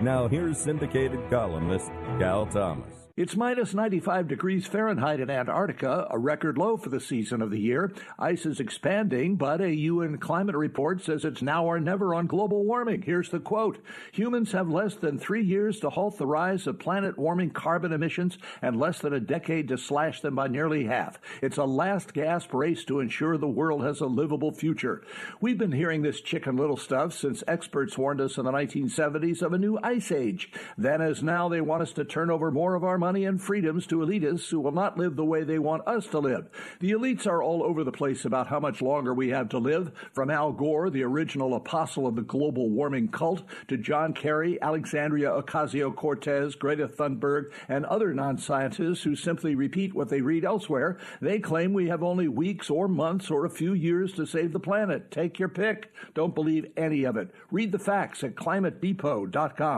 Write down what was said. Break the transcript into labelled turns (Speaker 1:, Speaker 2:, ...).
Speaker 1: Now, here's syndicated columnist Cal Thomas.
Speaker 2: It's minus 95 degrees Fahrenheit in Antarctica, a record low for the season of the year. Ice is expanding, but a UN climate report says it's now or never on global warming. Here's the quote Humans have less than three years to halt the rise of planet warming carbon emissions and less than a decade to slash them by nearly half. It's a last gasp race to ensure the world has a livable future. We've been hearing this chicken little stuff since experts warned us in the 1970s of a new ice age. Then, as now, they want us to turn over more of our money and freedoms to elitists who will not live the way they want us to live. The elites are all over the place about how much longer we have to live, from Al Gore, the original apostle of the global warming cult, to John Kerry, Alexandria Ocasio Cortez, Greta Thunberg, and other non scientists who simply repeat what they read elsewhere. They claim we have only weeks or months or a few years to save the planet. Take your pick. Don't believe any of it. Read the facts at climatedepot.com.